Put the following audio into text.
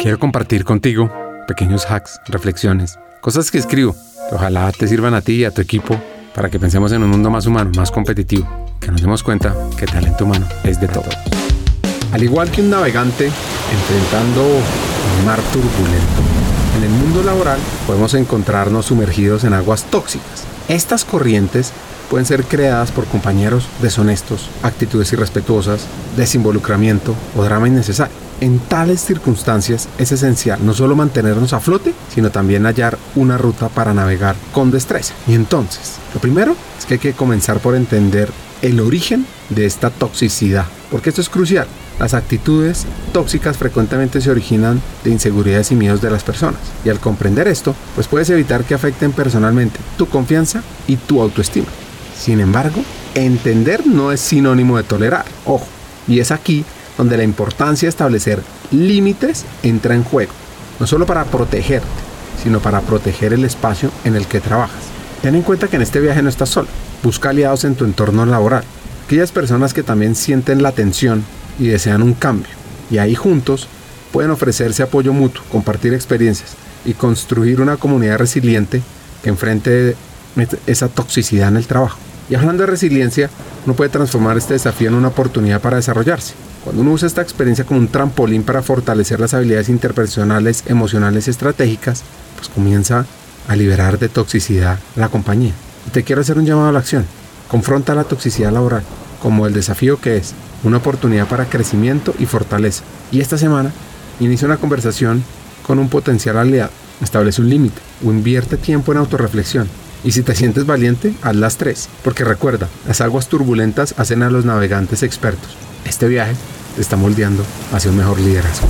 Quiero compartir contigo pequeños hacks, reflexiones, cosas que escribo que ojalá te sirvan a ti y a tu equipo para que pensemos en un mundo más humano, más competitivo, que nos demos cuenta que el talento humano es de todo. Al igual que un navegante enfrentando un mar turbulento, en el mundo laboral podemos encontrarnos sumergidos en aguas tóxicas. Estas corrientes pueden ser creadas por compañeros deshonestos, actitudes irrespetuosas, desinvolucramiento o drama innecesario. En tales circunstancias es esencial no solo mantenernos a flote, sino también hallar una ruta para navegar con destreza. Y entonces, lo primero es que hay que comenzar por entender el origen de esta toxicidad, porque esto es crucial. Las actitudes tóxicas frecuentemente se originan de inseguridades y miedos de las personas. Y al comprender esto, pues puedes evitar que afecten personalmente tu confianza y tu autoestima. Sin embargo, entender no es sinónimo de tolerar, ojo. Y es aquí donde la importancia de establecer límites entra en juego. No solo para protegerte, sino para proteger el espacio en el que trabajas. Ten en cuenta que en este viaje no estás solo. Busca aliados en tu entorno laboral. Aquellas personas que también sienten la tensión y desean un cambio. Y ahí juntos pueden ofrecerse apoyo mutuo, compartir experiencias y construir una comunidad resiliente que enfrente esa toxicidad en el trabajo. Y hablando de resiliencia, uno puede transformar este desafío en una oportunidad para desarrollarse. Cuando uno usa esta experiencia como un trampolín para fortalecer las habilidades interpersonales, emocionales y estratégicas, pues comienza a liberar de toxicidad la compañía. Y te quiero hacer un llamado a la acción. Confronta la toxicidad laboral como el desafío que es una oportunidad para crecimiento y fortaleza. Y esta semana inicia una conversación con un potencial aliado. Establece un límite o invierte tiempo en autorreflexión y si te sientes valiente, haz las tres, porque recuerda, las aguas turbulentas hacen a los navegantes expertos. Este viaje te está moldeando hacia un mejor liderazgo.